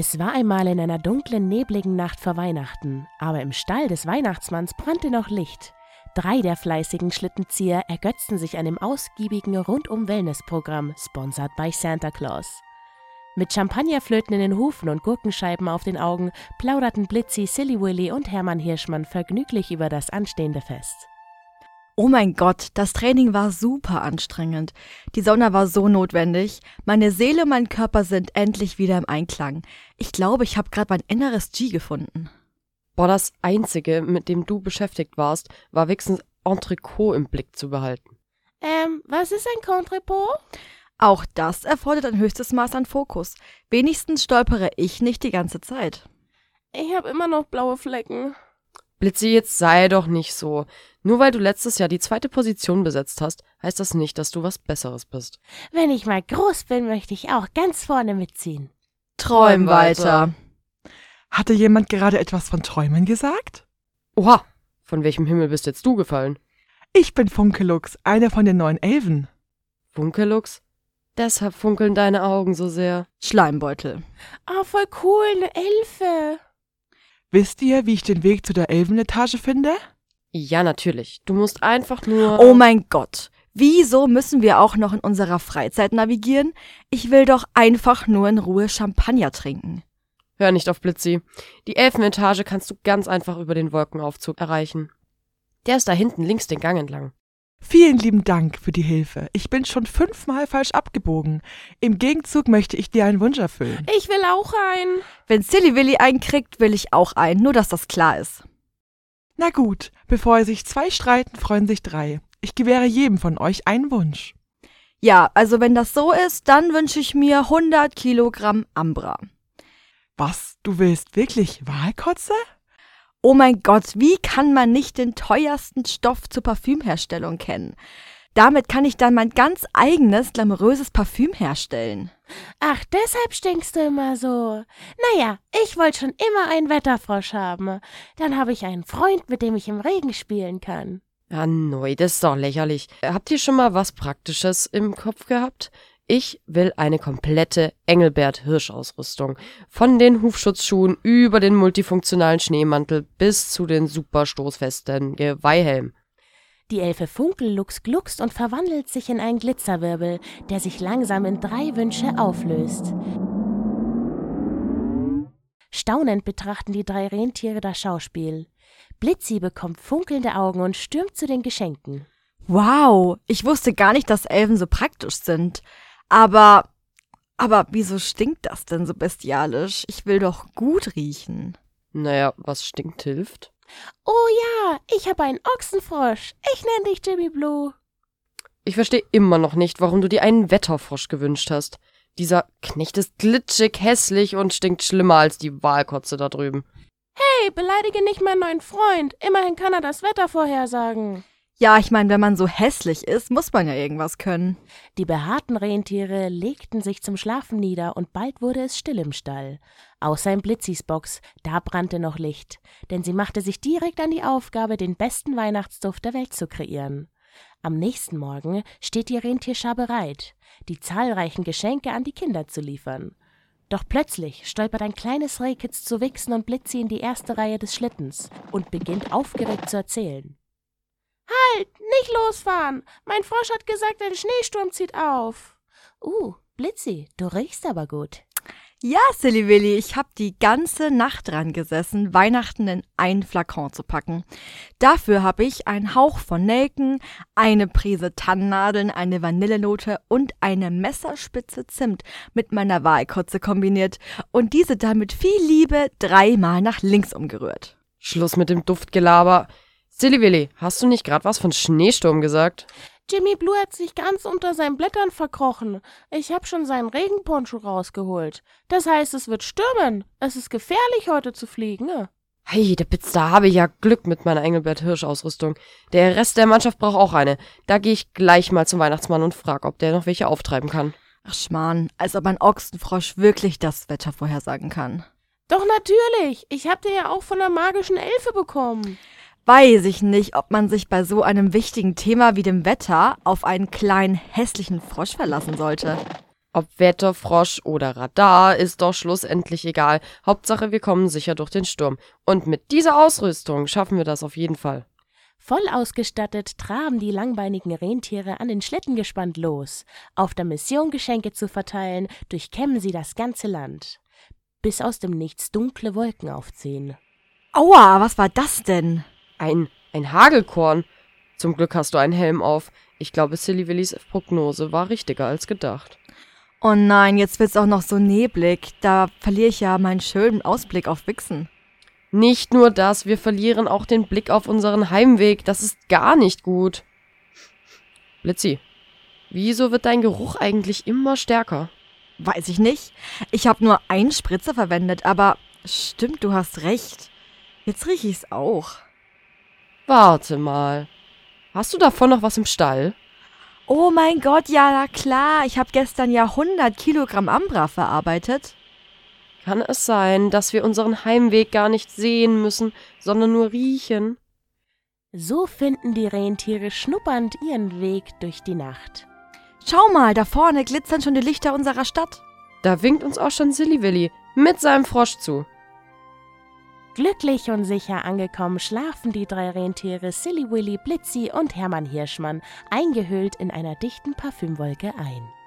Es war einmal in einer dunklen, nebligen Nacht vor Weihnachten, aber im Stall des Weihnachtsmanns brannte noch Licht. Drei der fleißigen Schlittenzieher ergötzten sich an dem ausgiebigen Rundum-Wellness-Programm, sponsert by Santa Claus. Mit Champagnerflöten in den Hufen und Gurkenscheiben auf den Augen plauderten Blitzi, Silly Willy und Hermann Hirschmann vergnüglich über das anstehende Fest. Oh mein Gott, das Training war super anstrengend. Die Sonne war so notwendig. Meine Seele und mein Körper sind endlich wieder im Einklang. Ich glaube, ich habe gerade mein inneres G gefunden. Boah, das Einzige, mit dem du beschäftigt warst, war wenigstens Entrecot im Blick zu behalten. Ähm, was ist ein Contrepot? Auch das erfordert ein höchstes Maß an Fokus. Wenigstens stolpere ich nicht die ganze Zeit. Ich habe immer noch blaue Flecken. Blitzi, jetzt sei doch nicht so. Nur weil du letztes Jahr die zweite Position besetzt hast, heißt das nicht, dass du was Besseres bist. Wenn ich mal groß bin, möchte ich auch ganz vorne mitziehen. Träum weiter. Hatte jemand gerade etwas von Träumen gesagt? Oha, von welchem Himmel bist jetzt du gefallen? Ich bin Funkelux, einer von den neuen Elfen. Funkelux? Deshalb funkeln deine Augen so sehr. Schleimbeutel. Oh, voll cool, eine Elfe. Wisst ihr, wie ich den Weg zu der Elfenetage finde? Ja, natürlich. Du musst einfach nur. Oh mein Gott. Wieso müssen wir auch noch in unserer Freizeit navigieren? Ich will doch einfach nur in Ruhe Champagner trinken. Hör nicht auf Blitzi. Die Elfenetage kannst du ganz einfach über den Wolkenaufzug erreichen. Der ist da hinten links den Gang entlang. Vielen lieben Dank für die Hilfe. Ich bin schon fünfmal falsch abgebogen. Im Gegenzug möchte ich dir einen Wunsch erfüllen. Ich will auch einen. Wenn Silly Willy einen kriegt, will ich auch einen, nur dass das klar ist. Na gut, bevor sich zwei streiten, freuen sich drei. Ich gewähre jedem von euch einen Wunsch. Ja, also wenn das so ist, dann wünsche ich mir 100 Kilogramm Ambra. Was? Du willst wirklich Wahlkotze? Oh mein Gott, wie kann man nicht den teuersten Stoff zur Parfümherstellung kennen? Damit kann ich dann mein ganz eigenes glamouröses Parfüm herstellen. Ach, deshalb stinkst du immer so. Naja, ich wollte schon immer einen Wetterfrosch haben. Dann habe ich einen Freund, mit dem ich im Regen spielen kann. Ja, neu, das ist doch lächerlich. Habt ihr schon mal was Praktisches im Kopf gehabt? Ich will eine komplette Engelbert-Hirsch-Ausrüstung. Von den Hufschutzschuhen über den multifunktionalen Schneemantel bis zu den super stoßfesten Geweihhelm. Die Elfe Funkellux gluckst und verwandelt sich in einen Glitzerwirbel, der sich langsam in drei Wünsche auflöst. Staunend betrachten die drei Rentiere das Schauspiel. Blitzi bekommt funkelnde Augen und stürmt zu den Geschenken. Wow, ich wusste gar nicht, dass Elfen so praktisch sind. Aber, aber wieso stinkt das denn so bestialisch? Ich will doch gut riechen. Naja, was stinkt hilft. Oh ja, ich habe einen Ochsenfrosch. Ich nenne dich Jimmy Blue. Ich verstehe immer noch nicht, warum du dir einen Wetterfrosch gewünscht hast. Dieser Knecht ist glitschig, hässlich und stinkt schlimmer als die Wahlkotze da drüben. Hey, beleidige nicht meinen neuen Freund. Immerhin kann er das Wetter vorhersagen. Ja, ich meine, wenn man so hässlich ist, muss man ja irgendwas können. Die behaarten Rentiere legten sich zum Schlafen nieder und bald wurde es still im Stall. Außer in Blitzis Box, da brannte noch Licht, denn sie machte sich direkt an die Aufgabe, den besten Weihnachtsduft der Welt zu kreieren. Am nächsten Morgen steht die Rentierschar bereit, die zahlreichen Geschenke an die Kinder zu liefern. Doch plötzlich stolpert ein kleines Rehkitz zu Wichsen und Blitzi in die erste Reihe des Schlittens und beginnt aufgeregt zu erzählen. Halt, nicht losfahren! Mein Frosch hat gesagt, ein Schneesturm zieht auf. Uh, Blitzi, du riechst aber gut. Ja, Silly Willy, ich hab die ganze Nacht dran gesessen, Weihnachten in ein Flakon zu packen. Dafür habe ich einen Hauch von Nelken, eine Prise Tannennadeln, eine Vanillenote und eine Messerspitze Zimt mit meiner Wahlkotze kombiniert und diese dann mit viel Liebe dreimal nach links umgerührt. Schluss mit dem Duftgelaber. Silly Willy, hast du nicht gerade was von Schneesturm gesagt? Jimmy Blue hat sich ganz unter seinen Blättern verkrochen. Ich hab schon seinen Regenponcho rausgeholt. Das heißt, es wird stürmen. Es ist gefährlich, heute zu fliegen. Hey, der Bitz, da habe ich ja Glück mit meiner Engelbert-Hirsch-Ausrüstung. Der Rest der Mannschaft braucht auch eine. Da gehe ich gleich mal zum Weihnachtsmann und frag, ob der noch welche auftreiben kann. Ach Schmarrn, als ob ein Ochsenfrosch wirklich das Wetter vorhersagen kann. Doch natürlich. Ich hab den ja auch von der magischen Elfe bekommen weiß ich nicht, ob man sich bei so einem wichtigen Thema wie dem Wetter auf einen kleinen hässlichen Frosch verlassen sollte. Ob Wetter, Frosch oder Radar, ist doch schlussendlich egal. Hauptsache, wir kommen sicher durch den Sturm. Und mit dieser Ausrüstung schaffen wir das auf jeden Fall. Voll ausgestattet traben die langbeinigen Rentiere an den Schlitten gespannt los. Auf der Mission, Geschenke zu verteilen, durchkämmen sie das ganze Land. Bis aus dem Nichts dunkle Wolken aufziehen. Aua, was war das denn? Ein, ein Hagelkorn. Zum Glück hast du einen Helm auf. Ich glaube, Silly Willis Prognose war richtiger als gedacht. Oh nein, jetzt wird's auch noch so neblig. Da verliere ich ja meinen schönen Ausblick auf Wixen. Nicht nur das, wir verlieren auch den Blick auf unseren Heimweg. Das ist gar nicht gut. Blitzi, wieso wird dein Geruch eigentlich immer stärker? Weiß ich nicht. Ich habe nur einen Spritzer verwendet, aber stimmt, du hast recht. Jetzt riech ich's auch. Warte mal. Hast du davon noch was im Stall? Oh mein Gott, ja, na klar. Ich habe gestern ja 100 Kilogramm Ambra verarbeitet. Kann es sein, dass wir unseren Heimweg gar nicht sehen müssen, sondern nur riechen? So finden die Rentiere schnuppernd ihren Weg durch die Nacht. Schau mal, da vorne glitzern schon die Lichter unserer Stadt. Da winkt uns auch schon Silly mit seinem Frosch zu. Glücklich und sicher angekommen schlafen die drei Rentiere Silly Willy, Blitzi und Hermann Hirschmann, eingehüllt in einer dichten Parfümwolke ein.